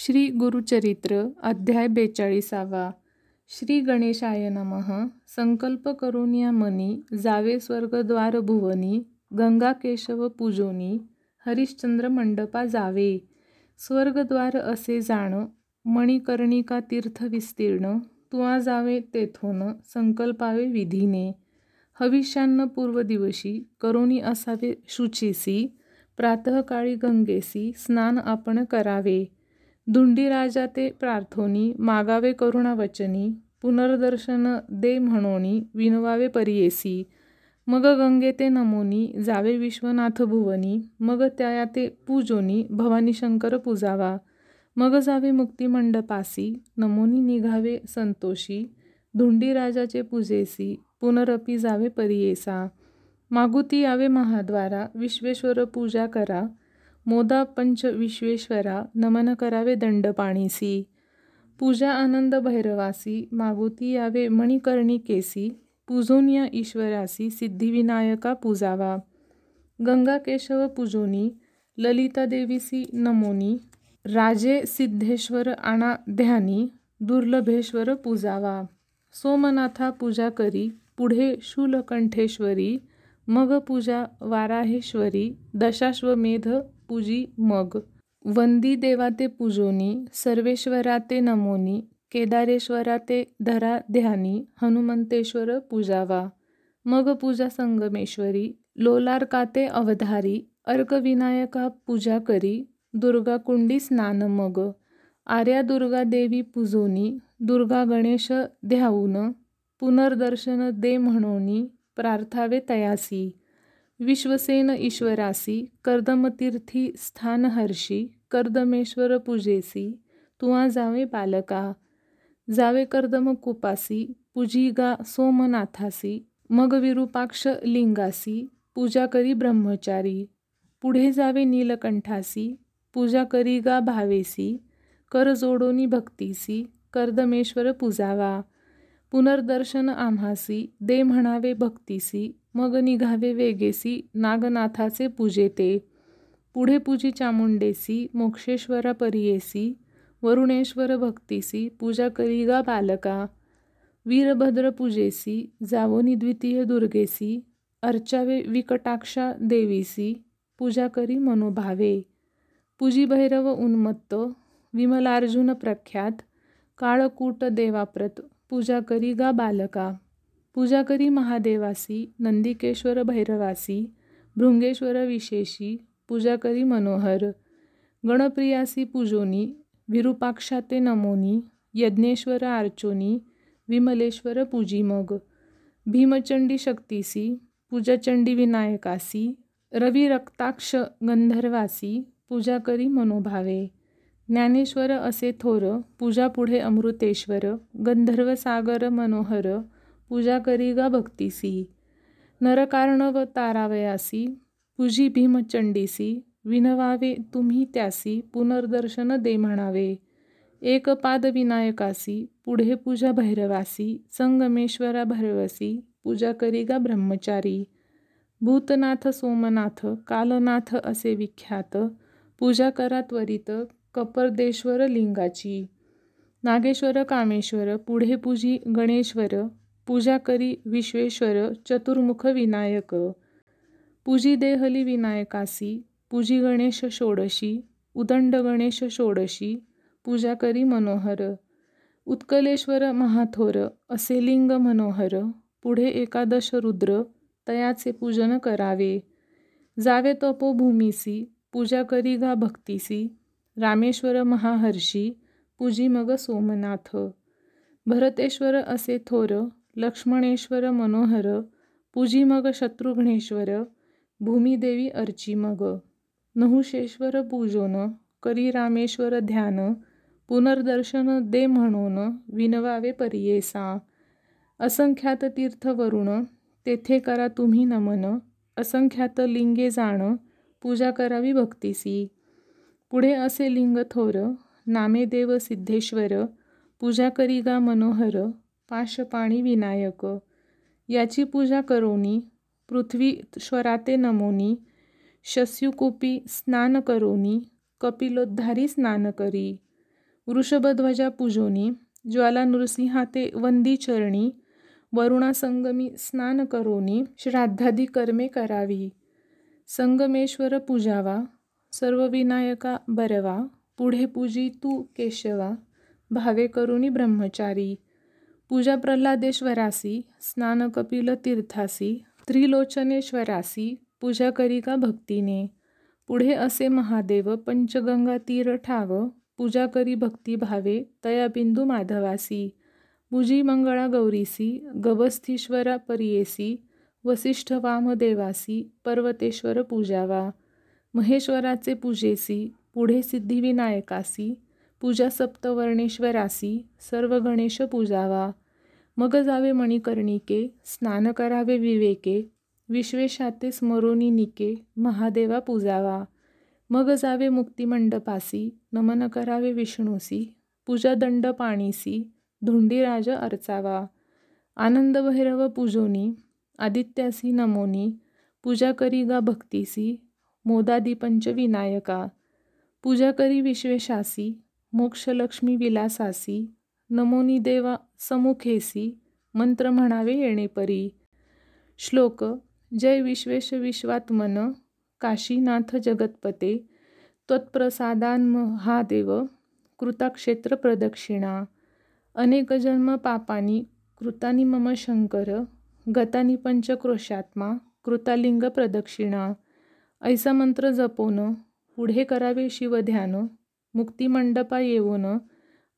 श्री गुरुचरित्र अध्याय बेचाळीसावा. श्री गणेशाय नमः. संकल्प करून या मनी जावे स्वर्गद्वार भुवनी गंगा केशव पूजोनी हरिश्चंद्र मंडपा जावे. स्वर्गद्वार असे जाण मणिकर्णिका तीर्थ विस्तीर्ण तुआ जावे तेथोन संकल्पावे विधीने. हविष्यान्न पूर्व दिवशी करोनी असावे शुचीसी प्रातःकाळी गंगेसी स्नान आपण करावे. धुंडीराजा ते प्रार्थोनी मागावे करुणा वचनी पुनर्दर्शन दे म्हणोनी विनवावे परियेसी मग गंगे ते नमोनी जावे विश्वनाथ भुवनी मग त्या ते पूजोनी भवानी शंकर पूजावा मग जावे मुक्तिमंडपासी नमोनी निघावे संतोषी धुंडीराजाचे पूजेसी पुनरपी जावे परियेसा मागुती यावे महाद्वारा विश्वेश्वर पूजा करा मोदा पंच विश्वेश्वरा नमन करावे दंडपाणीसी. पूजा आनंद भैरवासी मागुती यावे मणिकर्णी केसी पूजोनिया ईश्वरासी सिद्धिविनायका पूजावा. गंगा केशव पूजोनी ललिता देवीसी नमोनी राजे सिद्धेश्वर आणा ध्यानी दुर्लभेश्वर पूजावा. सोमनाथा पूजा करी पुढे शूलकंठेश्वरी मग पूजा वाराहेश्वरी दशाश्वमेध पूजी मग. वंदी देवा ते पूजोनी सर्वेश्वरा ते नमोनी केदारेश्वरा ते धरा ध्यानी हनुमंतेश्वर पूजावा. मग पूजा संगमेश्वरी लोलार ते अवधारी अर्कविनायका पूजा करी दुर्गा कुंडी स्नान मग. आर्या दुर्गा देवी पूजोनी दुर्गा गणेश ध्याऊन पुनर्दर्शन दे म्हणोनी प्रार्थावे तयासी. विश्वसेन ईश्वरासी कर्दमतीर्थी स्थानहर्षी कर्दमेश्वर पूजेसी तुवा जावे बालका जावे कर्दम कुपासी पूजिगा सोमनाथासी मग विरूपाक्ष लिंगासी पूजा करी ब्रह्मचारी पुढे जावे नीलकंठासी पूजा करी गा भावेसी कर जोडोनी भक्तीसी कर्दमेश्वर पूजावा पुनर्दर्शन आम्हासी दे म्हणावे भक्तीसी मग निघावे वेगेसी नागनाथाचे पूजेते. पुढे पूजी चामुंडेसी मोक्षेश्वरा परियेसी वरुणेश्वर भक्तीसी पूजा करी गा बालका. वीरभद्र पूजेसी जावोनी द्वितीय दुर्गेसी अर्चावे विकटाक्षा देवीसी पूजा करी मनोभावे. पूजी भैरव उन्मत्त विमलार्जुन प्रख्यात काळकूट देवाप्रत पूजा करी गा बालका. पूजा करी महादेवासी नंदिकेश्वर भैरवासी भृंगेश्वर विशेषी पूजा करी मनोहर गणप्रियासी पूजोनी विरूपाक्षाते नमोनी यज्ञेश्वर आर्चोनी विमलेश्वर पूजी मग भीमचंडी शक्तीसी पूजाचंडी विनायकासी रवी रक्ताक्ष गंधर्वासी पूजा करी मनोभावे ज्ञानेश्वर असे थोर पूजा पुढे अमृतेश्वर गंधर्व सागर मनोहर पूजा करी गा भक्तीसी। नरकार्णव तारावयासी पूजी भीमचंडीसी विनवावे तुम्ही त्यासी पुनर्दर्शन दे म्हणावे। एक पाद विनायकासी पुढे पूजा भैरवासी संगमेश्वरा भैरवसी पूजा करी गा ब्रह्मचारी। भूतनाथ सोमनाथ कालनाथ असे विख्यात पूजा करा त्वरित कपर्देश्वर लिंगाची। नागेश्वर कामेश्वर पुढे पूजी गणेश्वर पूजा करी विश्वेश्वर चतुर्मुख विनायक पूजी देहली विनायकासी पूजी गणेश षोडशी उदंड गणेश षोडशी पूजा करी मनोहर उत्कलेश्वर महाथोर असे लिंग मनोहर पुढे एकादश रुद्र तयाचे पूजन करावे. जावे तपोभूमीसी पूजा करी गा भक्तीसी रामेश्वर महाहर्षी पूजी मग सोमनाथ. भरतेश्वर असे थोर लक्ष्मणेश्वर मनोहर पूजी मग शत्रुघ्नेश्वर भूमिदेवी अर्ची मग. नहुशेश्वर पूजोन करी रामेश्वर ध्यान पुनर्दर्शन दे म्हणून विनवावे परियेसा. असंख्यात तीर्थ वरुण तेथे करा तुम्ही नमन. असंख्यात लिंगे जाण पूजा करावी भक्तीसी. पुढे असे लिंग थोर नामे देव सिद्धेश्वर पूजा करी गा मनोहर पाशपाणी विनायक याची पूजा करोनी पृथ्वीश्वराते नमोनी शस्युकूपी स्नान करोनी कपिलोद्धारी स्नान करी वृषभध्वजा पूजोनी ज्वाला नृसिंहाते वंदी चरणी वरुणासंगमी स्नान करोनी श्राद्धादी कर्मे करावी संगमेश्वर पूजावा सर्व विनायका बरवा पुढे पूजी तू केशवा भावे करुणी ब्रह्मचारी पूजा प्रल्हादेश्वरासी स्नान कपिल तीर्थासी त्रिलोचनेश्वरासी पूजा करी का भक्तीने पुढे असे महादेव पंचगंगा तीर ठाव पूजा करी भक्ती भावे तया बिंदू माधवासी पूजी मंगळा गौरीसी गवस्थीश्वरा परियेसी वसिष्ठ वामदेवासी पर्वतेश्वर पूजावा महेश्वराचे पूजेसी पुढे सिद्धिविनायकासी पूजा सप्तवर्णेश्वरासी सर्व गणेश पूजावा मग जावे मणिकर्णिके स्नान करावे विवेके विश्वेशाते स्मरोनी निके महादेवा पूजावा मग जावे मुक्तिमंडपासी नमन करावे विष्णूसी पूजा दंड पाणीसी धुंडीराज अर्चावा आनंद भैरव पूजोनी आदित्यासी नमोनी पूजा करी गा भक्तीसी मोदादी पंचविनायका पूजा करी विश्वेशासी मोक्षलक्ष्मी विलासासी नमोनी देवा समुखेसी मंत्र म्हणावे येणेपरी श्लोक जय विश्वेश विश्वात्मन काशीनाथ जगतपते त्वत्प्रसादान महादेव कृताक्षेत्र प्रदक्षिणा। अनेक जन्म पापानी कृतानी मम शंकर गतानी पंचक्रोशात्मा कृतालिंग प्रदक्षिणा। ऐसा मंत्र जपोन पुढे करावे शिवध्यान। मुक्तिमंडपा येऊन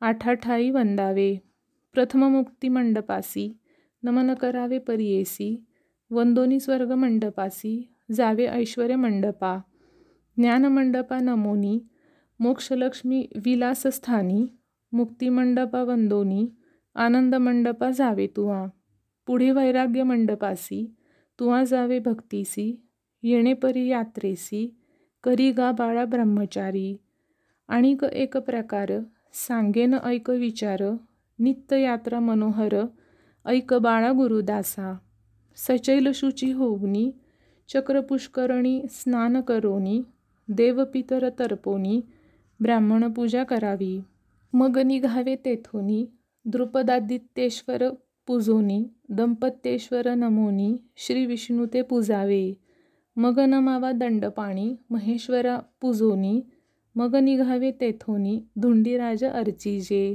आठाठाई वंदावे. प्रथम मुक्तिमंडपासी नमन करावे परियेसी वंदोनी स्वर्ग मंडपासी जावे ऐश्वर्य मंडपा. ज्ञानमंडपा नमोनी मोक्षलक्ष्मी विलासस्थानी मुक्तिमंडपा वंदोनी आनंदमंडपा जावे तुवा. पुढे वैराग्य मंडपासी तुवा जावे भक्तीसी येणेपरी यात्रेसी करी गा बाळा ब्रह्मचारी. आणिक एक प्रकार सांगेन ऐक विचार नित्य यात्रा मनोहर ऐक बाळा गुरुदासा सचैल शुची होवनी चक्रपुष्करणी स्नान करोनी देवपितर तर्पोनी ब्राह्मण पूजा करावी. मग निघावे तेथोनी द्रुपदादित्येश्वर पूजोनी दंपत्येश्वर नमोनी श्री विष्णू ते पूजावे. मग नमावा दंडपाणी महेश्वरा पूजोनी मग निघावे तेथोनी धुंडीराज अर्चिजे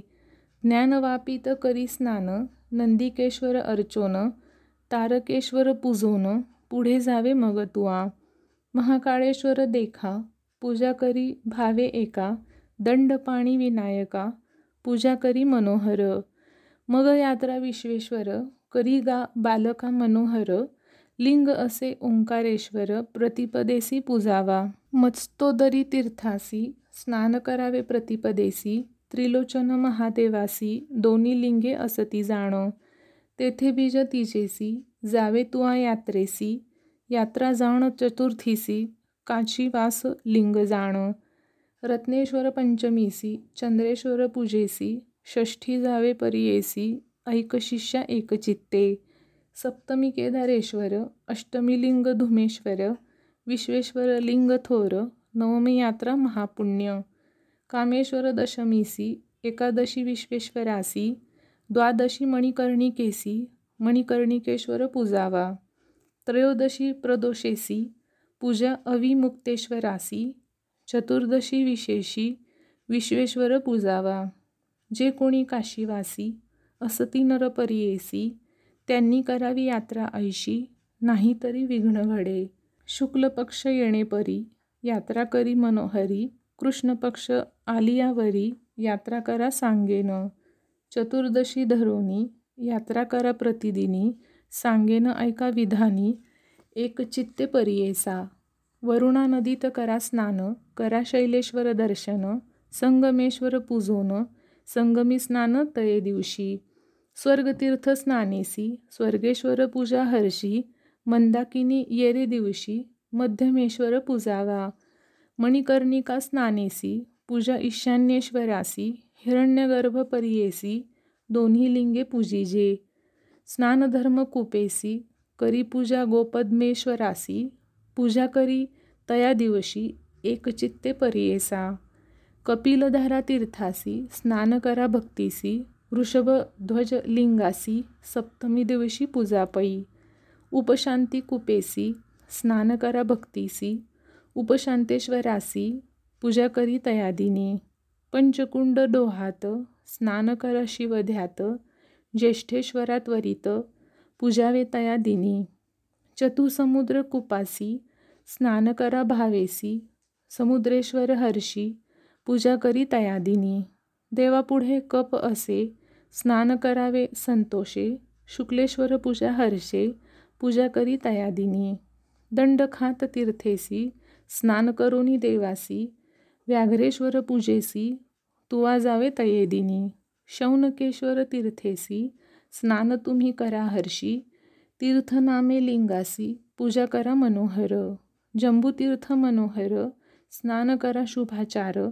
ज्ञानवापित करी स्नान नंदिकेश्वर अर्चोन तारकेश्वर पुजोन पुढे जावे मग तुआ. महाकाळेश्वर देखा पूजा करी भावे एका दंडपाणी विनायका पूजा करी मनोहर. मग यात्रा विश्वेश्वर करी गा बालका मनोहर लिंग असे ओंकारेश्वर प्रतिपदेसी पूजावा. मत्स्तोदरी तीर्थासी स्नान करावे प्रतिपदेसी त्रिलोचन महादेवासी दोन्ही लिंगे असती जाणो. तेथे बीज तिजेसी जावे तुआ यात्रेसी यात्रा जाण चतुर्थीसी काची वास लिंग जाणो. रत्नेश्वर पंचमीसी चंद्रेश्वर पूजेसी षष्ठी जावे परियेसी ऐक शिष्या एकचित्ते सप्तमी केदारेश्वर अष्टमी लिंग धुमेश्वर विश्वेश्वर लिंग थोर नवमी यात्रा महापुण्य कामेश्वर दशमीसी एकादशी विश्वेश्वरासी द्वादशी मणिकर्णिकेसी मणिकर्णिकेश्वर पूजावा त्रयोदशी प्रदोषेसी पूजा अविमुक्तेश्वरासी चतुर्दशी विशेषी विश्वेश्वर पूजावा जे कोणी काशीवासी असती नरपरियेसी त्यांनी करावी यात्रा ऐशी नाहीतरी विघ्न घडे. शुक्ल पक्ष येणेपरी यात्रा करी मनोहरी कृष्ण पक्ष आलियावरी यात्रा करा सांगेन. चतुर्दशी धरोनी यात्रा करा प्रतिदिनी सांगेन ऐका विधानी एक चित्ते परियेसा. वरुणा नदीत करा स्नान करा शैलेश्वर दर्शन संगमेश्वर पूजोन संगमी स्नान तये दिवशी. स्वर्गतीर्थ स्नानेसी स्वर्गेश्वर पूजा हर्षी मंदाकिनी येरे दिवशी मध्यमेश्वर पूजावा मणिकर्णिका स्नानेसी पूजा ईशान्येश्वरासी हिरण्यगर्भ परियेसी दोन्ही लिंगे पूजिजे. स्नानधर्म कुपेसी करी पूजा गोपद्मेश्वरासी पूजा करी तया दिवशी एकचित्ते परियेसा. कपिलधारा तीर्थासी स्नान करा भक्तीसी वृषभध्वज लिंगासी सप्तमी दिवशी पूजापई उपशांती कुपेसी स्नान करा भक्तीसी उपशांतेश्वरासी पूजा करी तयादिनी पंचकुंड डोहात स्नान करा शिवध्यात ज्येष्ठेश्वरा त्वरित पूजावे तया दिनी चतुसमुद्र कुपासी स्नान करा भावेसी समुद्रेश्वर हर्षी पूजा करी तयादिनी देवापुढे कप असे स्नान करावे संतोषे शुक्लेश्वर पूजा हर्षे पूजा करी तयादिनी. दंड खात तीर्थेसी स्नान करोनी देवासी व्याघ्रेश्वर पूजेसी तुवा जावे तयेदिनी. शौनकेश्वर तीर्थेसी स्नान तुम्ही करा हर्षी तीर्थनामे लिंगासी पूजा करा मनोहर. जंबूतीर्थ मनोहर स्नान करा शुभाचार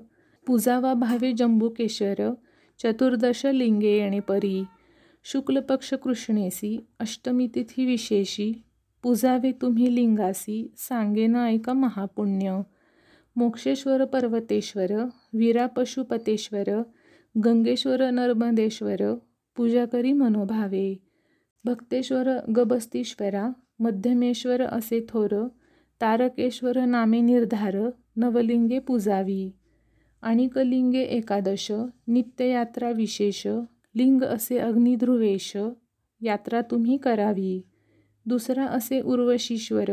पूजावा भावे जंबुकेश्वर चतुर्दश लिंगे येणे परी शुक्ल पक्ष कृष्णेसी अष्टमी तिथी विशेषी पूजावे तुम्ही लिंगासी सांगेन ऐका महापुण्य. मोक्षेश्वर पर्वतेश्वर वीरा पशुपतेश्वर गंगेश्वर नर्मदेश्वर पूजा करी मनोभावे. भक्तेश्वर गबस्तीश्वरा मध्यमेश्वर असे थोर तारकेश्वर नामे निर्धार नवलिंगे पूजावी. आणि कलिंगे एकादश नित्ययात्रा विशेष लिंग असे अग्निध्रुवेश यात्रा तुम्ही करावी. दुसरा असे उर्वशीश्वर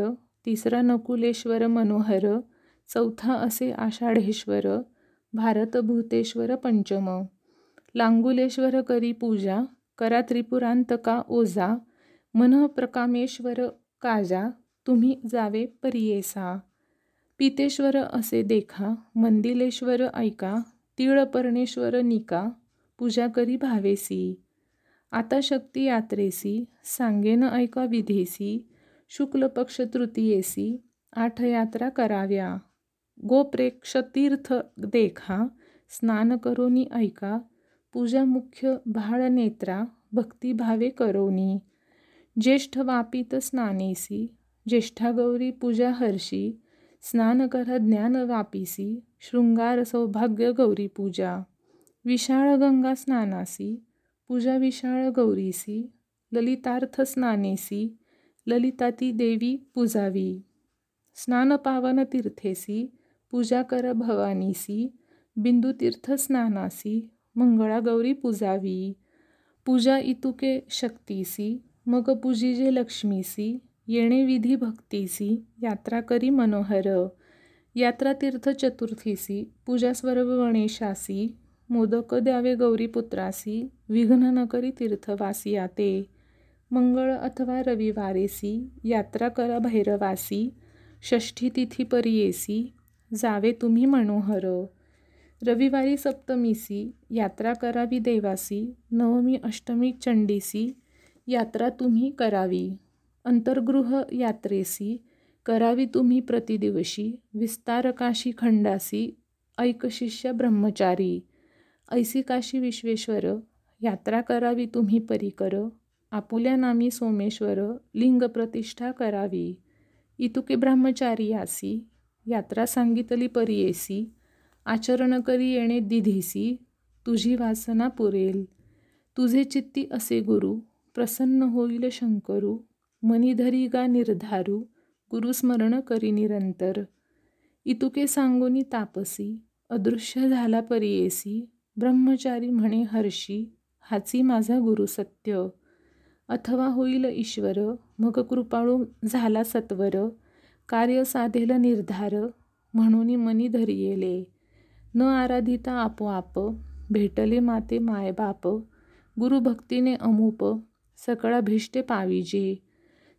तिसरा नकुलेश्वर मनोहर चौथा असे आषाढेश्वर भारतभूतेश्वर पंचम. लांगुलेश्वर करी पूजा करा त्रिपुरांतका ओजा मन प्रकामेश्वर काजा तुम्ही जावे परियेसा. पितेश्वर असे देखा मंदिलेश्वर ऐका तीळपर्णेश्वर निका पूजा करी भावेसी. आता शक्ती यात्रेसी सांगेन ऐका विधेसी शुक्ल पक्ष तृतीयेसी आठ यात्रा कराव्या गोप्रेक्षतीर्थ देखा स्नान करोनी ऐका पूजा मुख्य भाळ नेत्रा भक्तिभावे करोनी. ज्येष्ठ वापित स्नानेसी ज्येष्ठा गौरी पूजा हर्षी स्नान कर ज्ञान वापिसी शृंगार सौभाग्य गौरी पूजा. विशाळ गंगा स्नानासी पूजा विशाळ गौरीसी ललितार्थ स्नानेसी ललिताती देवी पूजावी। स्नान पावन तीर्थेसी पूजा कर भवानीसी बिंदुतीर्थ स्नानासी मंगळागौरी पूजावी। पूजा इतुके शक्तीसी मग पूजिजे लक्ष्मीसी येणे विधी भक्तीसी यात्रा करी मनोहर। यात्रा तीर्थ चतुर्थीसी पूजा स्वर्ग गणेशासी मोदक द्यावे गौरीपुत्रासी विघ्न न करी तीर्थवासी ते मंगळ अथवा रविवारेसी यात्रा करा भैरवासी षष्ठी तिथी परियेसी जावे तुम्ही मनोहर. रविवारी सप्तमीसी यात्रा करावी देवासी नवमी अष्टमी चंडीसी यात्रा तुम्ही करावी. अंतर्गृह यात्रेसी करावी तुम्ही प्रतिदिवशी विस्तारकाशी खंडासी ऐकशिष्य ब्रह्मचारी. ऐसी काशी विश्वेश्वर यात्रा करावी तुम्ही परिकर आपुल्या नामी सोमेश्वर लिंग प्रतिष्ठा करावी. इतुके ब्रह्मचारी यासी यात्रा सांगितली परियेसी आचरण करी येणे दिधीसी तुझी वासना पुरेल. तुझे चित्ती असे गुरु प्रसन्न होईल शंकरू मनिधरी गा निर्धारू गुरुस्मरण करी निरंतर. इतुके सांगोनी तापसी अदृश्य झाला परियेसी ब्रह्मचारी म्हणे हर्षी हाची माझा गुरु सत्य. अथवा होईल ईश्वर मग कृपाळू झाला सत्वर. कार्य साधेल निर्धार म्हणून मनी धरियेले. न आराधिता आपोआप भेटले माते मायबाप गुरुभक्तीने अमूप सकळा भिष्टे पाविजे.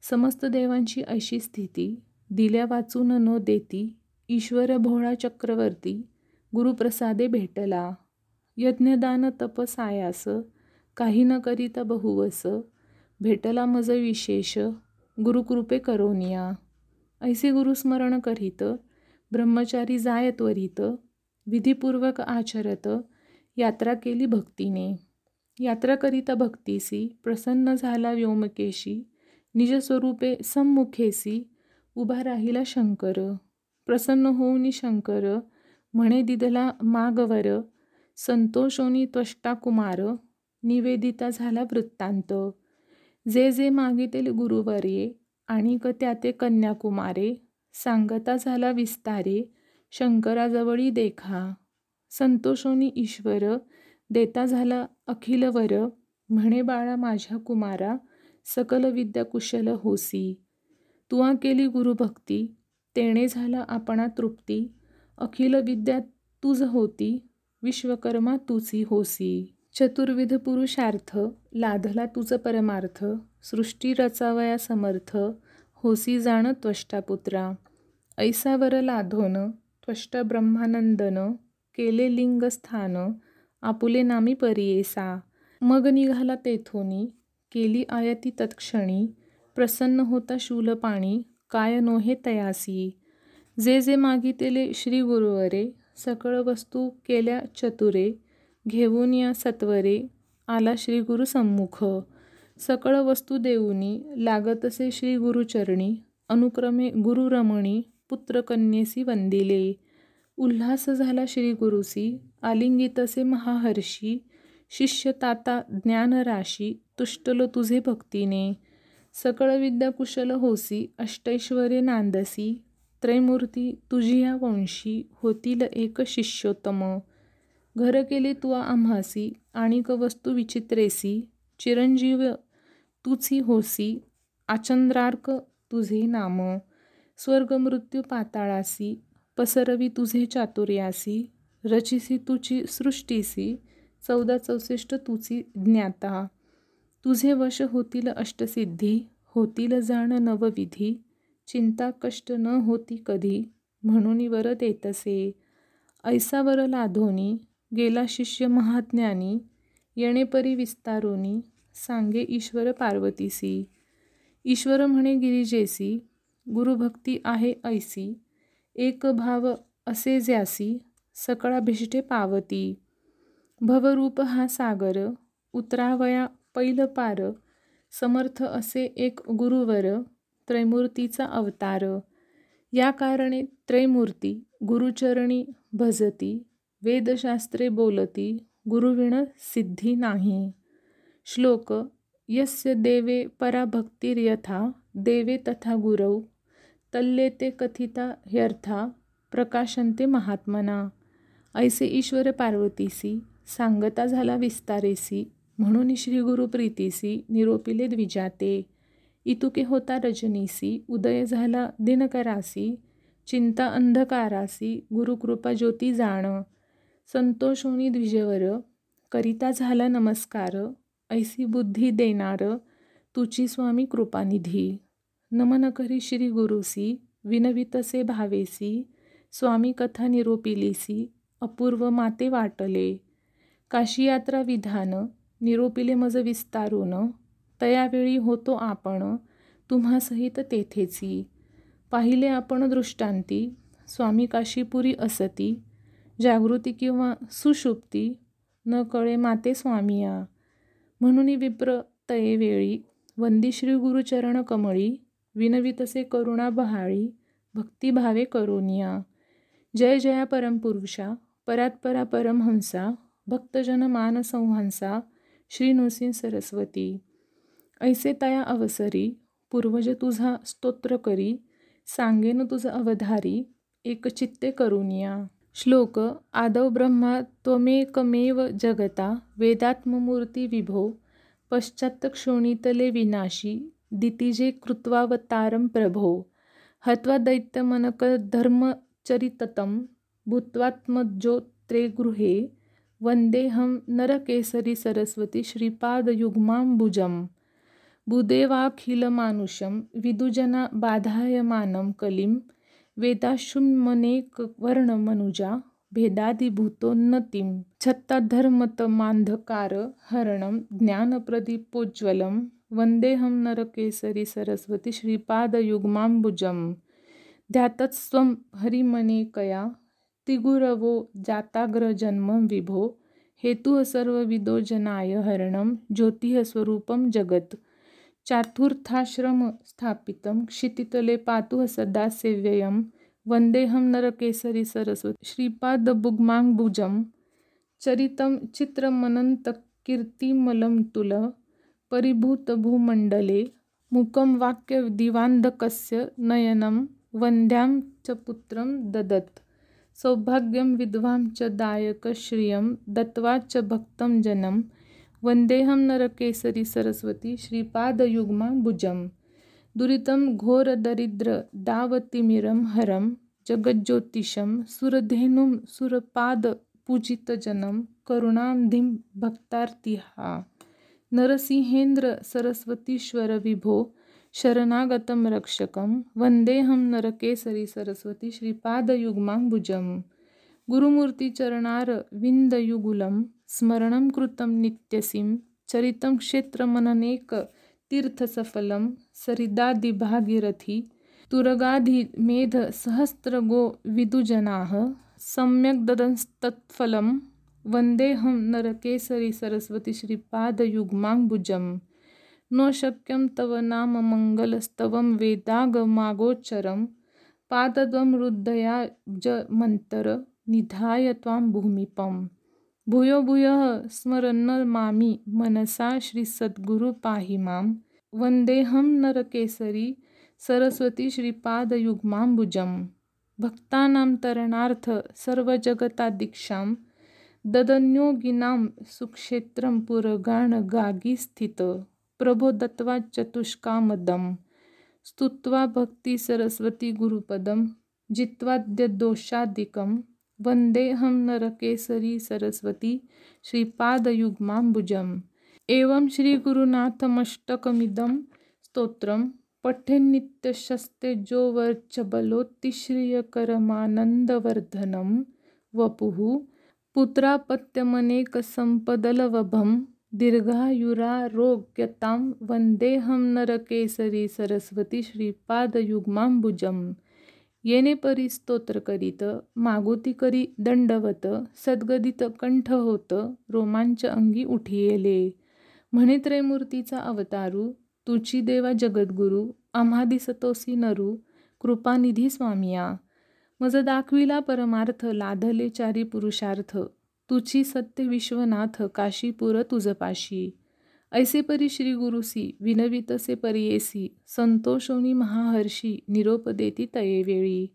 समस्त देवांची अशी स्थिती दिल्या वाचून न देती ईश्वर भोळा चक्रवर्ती गुरुप्रसादे भेटला. यज्ञदान तपसायास काही न करिता बहुवस भेटला मज विशेष गुरुकृपे करोनिया ऐसे गुरुस्मरण करीत ब्रह्मचारी जाय त्वरित विधीपूर्वक आचरत यात्रा केली भक्तीने. यात्रा करिता भक्तीसी प्रसन्न झाला व्योमकेशी निजस्वरूपे सम्मुखेसी उभा राहिला शंकर. प्रसन्न होऊनी शंकर म्हणे दिदला मागवर संतोषोनी त्वष्टा कुमार निवेदिता झाला वृत्तांत. जे जे मागितेल गुरुवर्ये आणिक त्या ते कन्याकुमारे सांगता झाला विस्तारे शंकराजवळी देखा. संतोषोनी ईश्वर देता झाला अखिलवर म्हणे बाळा माझ्या कुमारा सकल विद्या कुशल होसी. तुआ केली गुरुभक्ती तेणे झाला आपणा तृप्ती अखिल विद्या तुझ होती विश्वकर्मा तुझी होसी. चतुर्विध पुरुषार्थ लाधला तुझं परमार्थ सृष्टी रचावया समर्थ होसी जाण त्वष्टापुत्रा ऐसावर लाधोन त्वष्ट ब्रह्मानंदन केले लिंग स्थान आपुले नामी परियेसा. मग निघाला तेथोनी केली आयती तत्क्षणी प्रसन्न होता शूलपाणी काय नोहे तयासी. जे जे मागितेले श्री गुरुवरे सकळ वस्तू केल्या चतुरे घेऊन या सत्वरे आला श्री गुरु सम्मुख. सकळ वस्तू देऊनी लागतसे श्री गुरुचरणी अनुक्रमे गुरुरमणी पुत्रकन्येसी वंदिले. उल्हास झाला श्री गुरुसी आलिंगितसे महाहर्षी शिष्य ताता ज्ञानराशी तुष्टलो तुझे भक्तीने. सकळ विद्या कुशल होसी अष्टैश्वरे नांदसी त्रैमूर्ती तुझी या वंशी होतील एक शिष्योत्तम. घर केले तू आम्हासी आणिक वस्तू विचित्रेसी. चिरंजीव तुझी होसी आचंद्रार्क तुझे नाम. स्वर्ग मृत्यू पाताळासी पसरवी तुझे चातुर्यासी. रचिसी तुझी सृष्टीसी चौदा चौसष्ट तुझी ज्ञाता. तुझे वश होतील अष्टसिद्धी होतील जाण नवविधी. चिंता कष्ट न होती कधी? म्हणून वर देतसे ऐसावर लाधोनी गेला शिष्य महाज्ञानी येणेपरी विस्तारोनी सांगे ईश्वर पार्वतीसी. ईश्वर म्हणे गिरिजेसी गुरुभक्ती आहे ऐसी एक भाव असे ज्यासी सकळाभिष्टे पावती. भवरूप हा सागर उतरावया पैल पार समर्थ असे एक गुरुवर त्रैमूर्तीचा अवतार. या कारणे त्रैमूर्ती गुरुचरणी भजती वेदशास्त्रे बोलती गुरुविण सिद्धी नाही. श्लोक यस्य देवे पराभक्तिर्यथा देवे तथा गुरौ तल्लेते कथिता ह्यर्था प्रकाशंते महात्मना. ऐसे ईश्वर पार्वतीसी सांगता झाला विस्तारेसी म्हणून श्री गुरु प्रीतीसी निरोपिले द्विजाते. इतुके होता रजनीसी उदय झाला दिनकरासी चिंता अंधकारासी गुरुकृपा ज्योती जाण संतोषोनी द्विजवर करिता झाला नमस्कार ऐसी बुद्धी देणार तुची स्वामी कृपानिधी. नमन करी श्री गुरुसी विनवितसे भावेसी स्वामी कथा निरोपिलीसी अपूर्व माते वाटले. काशी यात्रा विधान निरोपिले मज विस्तारून तयावेळी होतो आपण तुम्हासहित तेथेची. पाहिले आपण दृष्टांती स्वामी काशीपुरी असती जागृती किंवा सुषुप्ती न कळे माते स्वामिया. म्हणून विप्र तयेवेळी वंदी श्री गुरुचरण कमळी विनवितसे करुणा बहाळी भक्तिभावे करुनिया जय जया परमपुरुषा परात्परा परमहंसा भक्तजन मानसंहंसा श्री नृसिंह सरस्वती. ऐसे तया अवसरी पूर्वज तुझा स्तोत्र करी सांगेन तुझ अवधारी एकचित्ते करुनिया। श्लोक आदौ ब्रह्मा त्वमेकमेव जगता वेदात्ममूर्ती विभो पश्चात क्षोणितले विनाशी दितिजे कृत्वावतारं प्रभो। हत्वा दैत्यमनकधर्मचरिततं भूत्वात्मजोत्रे गृहे वन्देऽहं नरकेसरी सरस्वती श्रीपादयुग्माम्बुजं बुदेवाखिलमानुषं विदुजना बाधायमानं कलिं वेदाशुम्मनेकवर्णमनुजा भेदादिभूतोन्नतिं छत्ताधर्मतमान्धकारहरणं ज्ञानप्रदीपोज्ज्वलं वन्देऽहं नरकेसरी सरस्वती श्रीपादयुग्माम्बुजं ध्यातस्त्वं हरिमनेकया तिगुरवो जाताग्रजन्म विभो हेतुः सर्वविदोजनाय हरणं ज्योतिः स्वरूपं जगत् चातुर्थाश्रमस्थापितं क्षितितले पातुः सदा सेव्यं वंदेहम नरकेसरी सरस्वती। श्रीपाद बुग्मांगभुजम चरितं चित्रमनन्तकीर्तिमलं तुल। परिभूतभूमण्डले। मुकं वाक्यदिवान्धकस्य नयनं। वन्द्यां च पुत्रं ददत्। सौभाग्यं विधवां च दायकश्रियं। दत्वा च भक्तं जनं वंदेहम नरकेसरी सरस्वती श्रीपादयुग्मा श्रीपादयुग्माम्बुजम् दुरितं घोरदरिद्रदावतिमिरं हरं जगज्ज्योतिषं सुरधेनुं सुरपादपूजितजनं करुणाब्धिं भक्तार्तिहा। नरसिंहेंद्र सरस्वतीश्वर विभो शरणागतं रक्षकं वंदेहम नरकेसरी सरस्वती श्रीपादयुग्माम्बुजं गुरुमूर्तिचरणारविन्दयुगुलं स्मरणं कृतं नित्यसिं चरितं क्षेत्रमननेक तीर्थसफलं सरिदादिभागीरथी तुरगाधिमेधसहस्रगो विदुजनाः सम्यक् ददंस्तत्फलं वन्देऽहं नरकेसरी सरस्वती श्रीपादयुग्माम्बुजं न शक्यं तव नाम मङ्गलस्तवं वेदागमागोचरं पादद्वं रुद्धयाब्जमन्तर निधाय त्वां भूमिपम्। भूयो भूयः स्मरन्नमामि मनसा श्रीसद्गुरु पाहि मां वन्देऽहं नरकेसरी सरस्वती श्रीपादयुग्माम्बुजं भक्तानां तरणार्थ सर्वजगतादीक्षां ददन्योगिनां सुक्षेत्रं पुरगाणगागी स्थित। प्रभो दत्वा चतुष्कामदं स्तुत्वा भक्तिसरस्वती गुरुपदं जित्वाद्य दोषादिकं वन्देऽहं नरकेसरी सरस्वती श्रीपादयुग्माम्बुजम्। एवं श्रीगुरुनाथमष्टकमिदं स्तोत्रं पठेन्नित्यशस्तेजोवर्चबलोत्तिश्रियकरमानन्दवर्धनं वपुः पुत्रापत्यमनेकसम्पदलवभं दीर्घायुरारोग्यतां वन्देऽहं नरकेसरी सरस्वती श्रीपादयुग्माम्बुजम्। येणे परी स्तोत्र करीत मागोती करी दंडवत सद्गदित कंठ होत रोमांच अंगी उठियेले. म्हणे त्रयमूर्तीचा अवतारू तुची देवा जगद्गुरु आम्हा दिसतोसी नरू कृपानिधी स्वामिया. मज दाखविला परमार्थ लाधले चारी पुरुषार्थ तुची सत्य विश्वनाथ काशीपुर तुझपाशी ऐसे परी श्री गुरुसी विनवितसे परियेसी संतोषोनी महाहर्षी निरोप देती तयेवेळी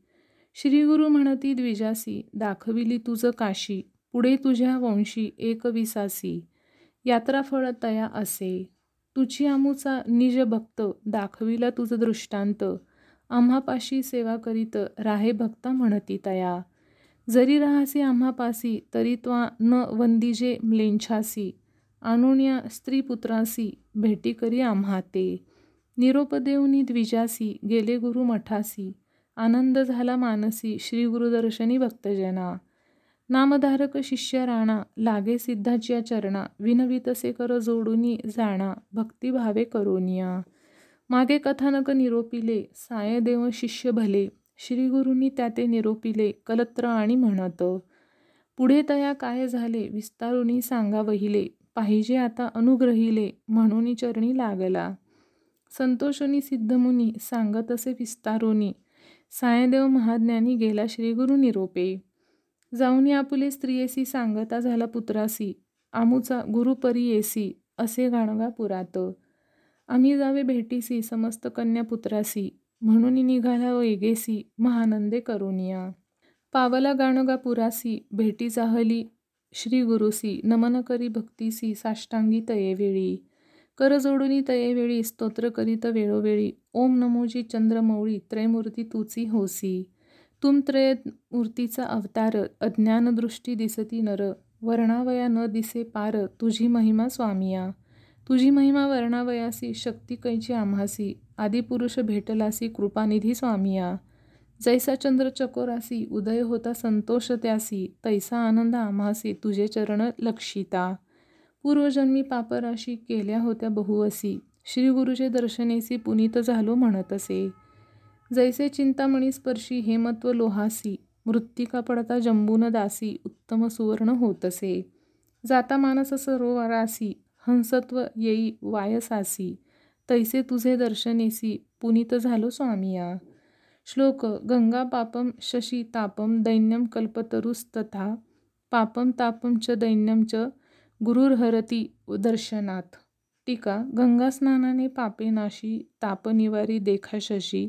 श्री गुरु म्हणती द्विजासी दाखविली तुझं काशी पुढे तुझ्या वंशी एकविसासी यात्राफळ तया असे. तुझी आमूचा निज भक्त दाखविला तुझं दृष्टांत. आम्हापाशी सेवा करीत राहे भक्ता म्हणती तया. जरी राहासी आम्हापासी तरी त्वा न वंदिजे म्लेंछासी. आणून स्त्रीपुत्रासी भेटी करी आम्हा ते निरोप देऊनी द्विजासी गेले गुरु मठासी. आनंद झाला मानसी श्री गुरुदर्शनी भक्तजना. नामधारक शिष्य राणा लागे सिद्धाच्या चरणा विनवितसे कर जोडूनी जाणा भक्तिभावे करोनिया. मागे कथानक निरोपिले सायदेव शिष्य भले. श्रीगुरूंनी त्या त्याते निरोपिले कलत्र आणि म्हणत. पुढे तया काय झाले विस्तारुनी सांगा वहिले पाहिजे आता अनुग्रहिले म्हणून चरणी लागला. संतोषनी सिद्धमुनी सांगत असे विस्तारोनी सायदेव महाज्ञानी गेला श्रीगुरु निरोपे. जाऊनी आपुले स्त्रियेसी सांगता झाला पुत्रासी. आमूचा गुरुपरी येसी असे गाणगा पुरात. आम्ही जावे भेटीसी समस्त कन्या पुत्रासी म्हणून निघाला एगेसी महानंदे करुनिया. पावला गाणगा पुरासी भेटी जाहली श्री गुरुसी नमन करी भक्तीसी साष्टांगी तयेवेळी करजोडुनी तयेवेळी स्तोत्र करीत वेळोवेळी. ओम नमोजी चंद्रमौळी त्रयमूर्ती तुची होसी. तुम त्रय मूर्तीचा अवतार अज्ञानदृष्टी दिसती नर. वर्णावया न दिसे पार तुझी महिमा स्वामिया. तुझी महिमा वर्णावयासी शक्ती कैची आम्हासी. आदिपुरुष भेटलासी कृपानिधी स्वामिया. जैसा चंद्र चकोरासी उदय होता संतोष त्यासी तैसा आनंद आम्हासी तुझे चरण लक्षिता. पूर्वजन्मी पापराशी केल्या होत्या बहुवसी श्री गुरुचे दर्शनेसी पुनीत झालो म्हणत असे जैसे चिंतामणी स्पर्शी हेमत्व लोहासी मृत्तिका पडता जंबून दासी उत्तम सुवर्ण होतसे. जाता मानस सरोवरासी हंसत्व येई वायसासी तैसे तुझे दर्शनेसी पुनीत झालो स्वामिया. श्लोक गंगा पापम शशी तापम दैन्यम कल्पतरुस्तथा पापम तापम च दैन्यम च गुरुर्हरती दर्शनात. टीका गंगा स्नानाने पापे नाशी तापनिवारी देखा शशी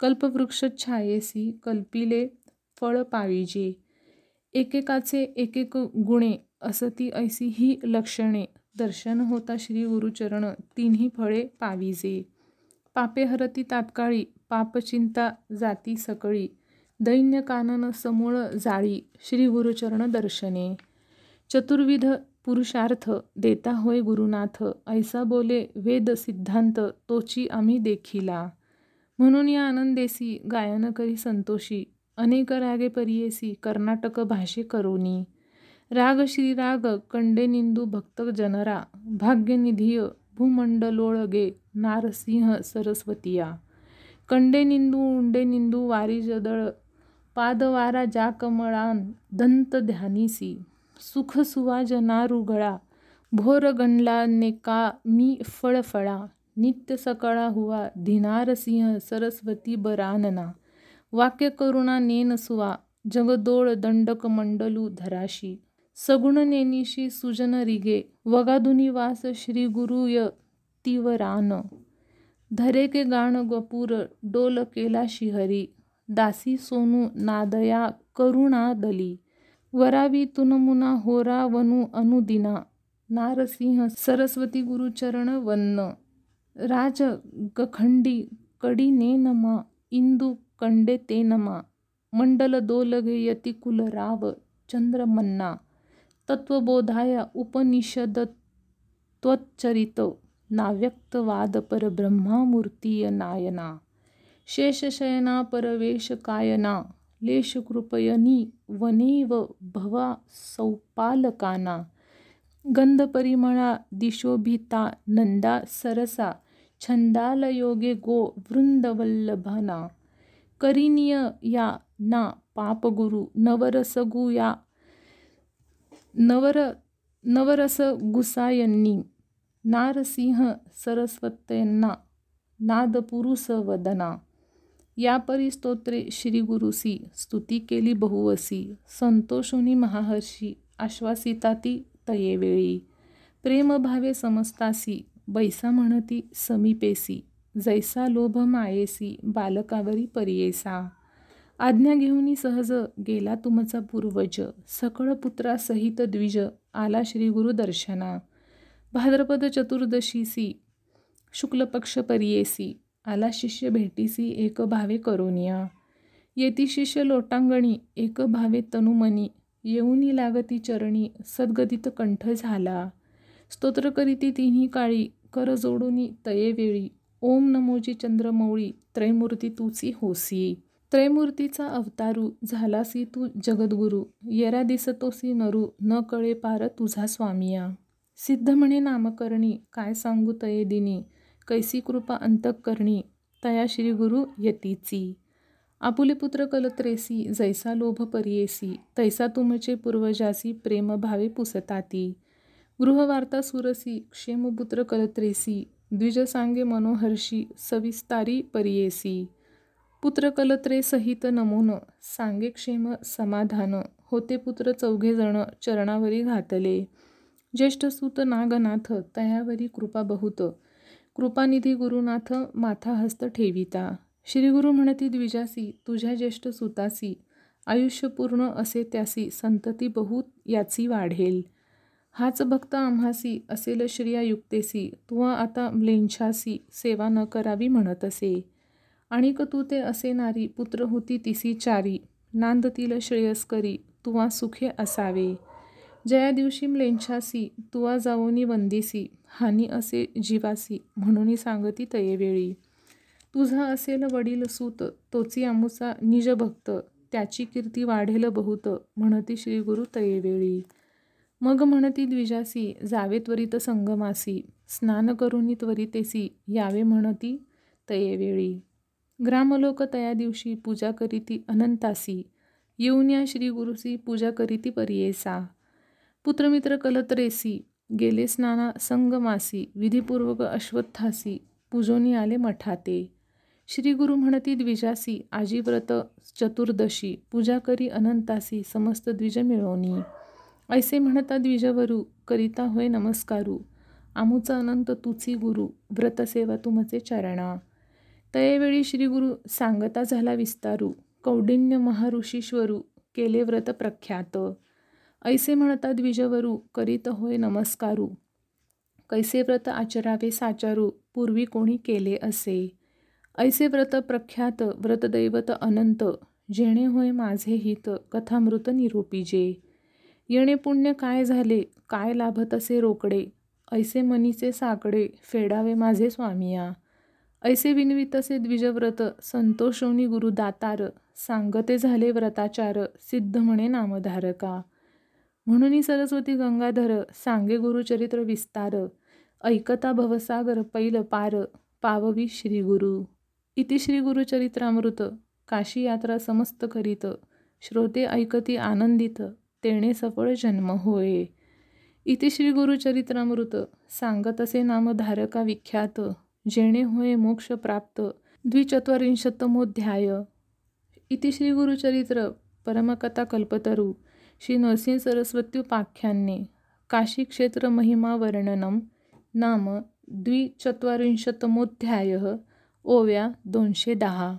कल्पवृक्ष छायेसी कल्पिले फळ पाविजे एकेकाचे एकेक गुणे असती ऐसी ही लक्षणे दर्शन होता श्री गुरुचरण तिन्ही फळे पाविजे पापे हरती तात्काळी पापचिंता जाती सकळी दैन्य कानन समूळ जाळी श्री गुरुचरण दर्शने. चतुर्विध पुरुषार्थ देता होय गुरुनाथ ऐसा बोले वेद सिद्धांत तोची आम्ही देखिला. म्हणून या आनंदेसी गायन करी संतोषी अनेक रागे परियेसी कर्नाटक भाषे करोनी. राग श्रीराग कंडे निंदू भक्त जनरा भाग्यनिधीय भूमंडलोळगे नारसिंह सरस्वतिया. कंडे निंदू उंडे निंदू वारी जदळ पादवारा ज्या कमळान दंत ध्यानीसी सुख सुवाजनारुगळा भोर गणला नेका मी फळफळा नित्य सकाळा हुआ धिनारसिंह सरस्वती बरानना वाक्य करुणा नेन सुवा जगदोळ दंडक मंडलू धराशी सगुण नेनिशी सुजन रिगे वगाधुनी वास श्री गुरुय तिवरान। धरे के गाण गपूर डोल केला शिहरी दासी सोनू नादया करुणा दली वरावी तुनमुना होरा वनु अनुदिना नारसिंह सरस्वती गुरुचरण वन्न राज गखंडी कडी नेनमा इंदू कंडे ते नमा मंडल दोलगे यती कुलराव चंद्रमन्ना तत्वबोधाय उपनिषद त्वच्चरित। नाव्यक्तवाद परब्रह्मामूर्तीय नायना शेषशयना परवेशकायना लेशकृपयनी वनेव भवा सौपालकाना गंधपरिमळा दिशोभिता नंदा सरसा। छंदालयोगे गो वृंदवल्लभना। करिनिय या ना पापगुरु नवरसगु या नवर नवरस गुसायन्नी नारसिंह सरस्वत्यांना नादपुरुष वदना या परिस्तोत्रे श्री गुरुसी स्तुती केली बहुवसी. संतोषुनी महाहर्षी. आश्वासिताती तयेवेळी. प्रेमभावे समस्तासी. बैसा म्हणती समीपेसी. जैसा लोभ मायेसी. बालकावरी परियेसा. आज्ञा घेऊनी सहज गेला तुमचा पूर्वज. सकळ पुत्रासहित द्विज. आला श्री गुरु दर्शना. भाद्रपद चतुर्दशीसी शुक्लपक्ष परियेसी आला शिष्य भेटीसी एक भावे करोनिया. येती शिष्य लोटांगणी एक भावे तनुमनी येऊनी लागती चरणी सद्गदित कंठ झाला. स्तोत्र करीती तिन्ही काळी कर जोडूनी तयेवेळी ओम नमोजी चंद्रमौळी त्रैमूर्ती तूची होसी. त्रैमूर्तीचा अवतारू झालासी तू जगद्गुरु येरा दिसतोसी नरू न कळे पार तुझा स्वामिया. सिद्ध म्हणे नामकरणी काय सांगू तये दिनी कैसी कृपा अंतकरणी तया श्री गुरु यतीची. आपुले पुत्र कलत्रेसी जैसा लोभ परियेसी तैसा तुमचे पूर्वजासी प्रेम भावे पुसताती. गृहवार्ता सुरसी क्षेमपुत्र कलत्रेसी द्विज सांगे मनोहर्षी सविस्तारी परियेसी. पुत्र कलत्रे सहित नमोन सांगे क्षेम समाधान होते पुत्र चौघे जण चरणावरी घातले. ज्येष्ठ सुत नागनाथ तयावरी कृपा बहुत. कृपानिधी गुरुनाथ माथा हस्त ठेविता. श्रीगुरु म्हणती द्विजासी तुझ्या ज्येष्ठ सुतासी आयुष्य पूर्ण असे त्यासी संतती बहुत याची वाढेल. हाच भक्त आम्हासी असेल श्रिया युक्तेसी तुवा आता म्लेंछासी सेवा न करावी म्हणत असे आणिक तू ते असे नारी पुत्र होती तिसी चारी नांदतील श्रेयस्करी तुवा सुखे असावे. जया दिवशी म्लेंछासी तुवा जाऊनी वंदिसी हानी असे जीवासी म्हणून सांगती तयेवेळी. तुझा असेल वडील सूत तोची आमुचा निज भक्त त्याची कीर्ती वाढेल बहुत म्हणती श्रीगुरु तयेवेळी. मग म्हणती द्विजासी जावे त्वरित संगमासी स्नान करुनी त्वरितेसी यावे म्हणती तयेवेळी. ग्रामलोक तया दिवशी पूजा करीती अनंतासी येऊन या श्री गुरुसी पूजा करीती परियेसा. पुत्रमित्र कलत्रेसी गेले स्नाना संगमासी विधीपूर्वक अश्वत्थासी पूजोनी आले मठाते. श्री गुरु म्हणती द्विजासी आजी व्रत चतुर्दशी पूजा करी अनंतासी समस्त द्विज मिळवणी ऐसे म्हणता द्विजवरू करिता होय नमस्कारू. आमुचा अनंत तुची गुरु व्रतसेवा तुमचे चरणा. तयेवेळी श्री गुरु सांगता झाला विस्तारू कौडिन्य महाऋषीश्वरू केले व्रत प्रख्यात. ऐसे म्हणतात द्विजवरू करीत होय नमस्कारू. कैसे व्रत आचरावे साचारू पूर्वी कोणी केले असे. ऐसे व्रत प्रख्यात व्रतदैवत अनंत जेणे होय माझे हित कथामृत निरोपीजे येणे पुण्य काय झाले काय लाभत असे रोकडे. ऐसे मनीचे साकडे फेडावे माझे स्वामिया. ऐसे विनवितसे द्विजव्रत संतोषोनी गुरुदातार सांगते झाले व्रताचार सिद्ध म्हणे नामधारका. म्हणून सरस्वती गंगाधर सांगे गुरुचरित्र विस्तार ऐकता भवसागर पैल पार पाववी श्रीगुरु इति श्री गुरुचरित्रामृत काशी यात्रा समस्त करीत श्रोते ऐकती आनंदित तेणे सफळ जन्म होय. इति श्री गुरुचरित्रामृत सांगत असे नामधारका विख्यात जेणे होय मोक्ष प्राप्त द्विचत्वारिंशतमोध्याय इति श्री गुरुचरित्र परमकथा कल्पतरू श्री नरसिंह सरस्वत्युपाख्याने काशी क्षेत्र महिमा वर्णनम नाम द्विचत्वारिंशतमोध्याय ओव्या दोनशे दहा.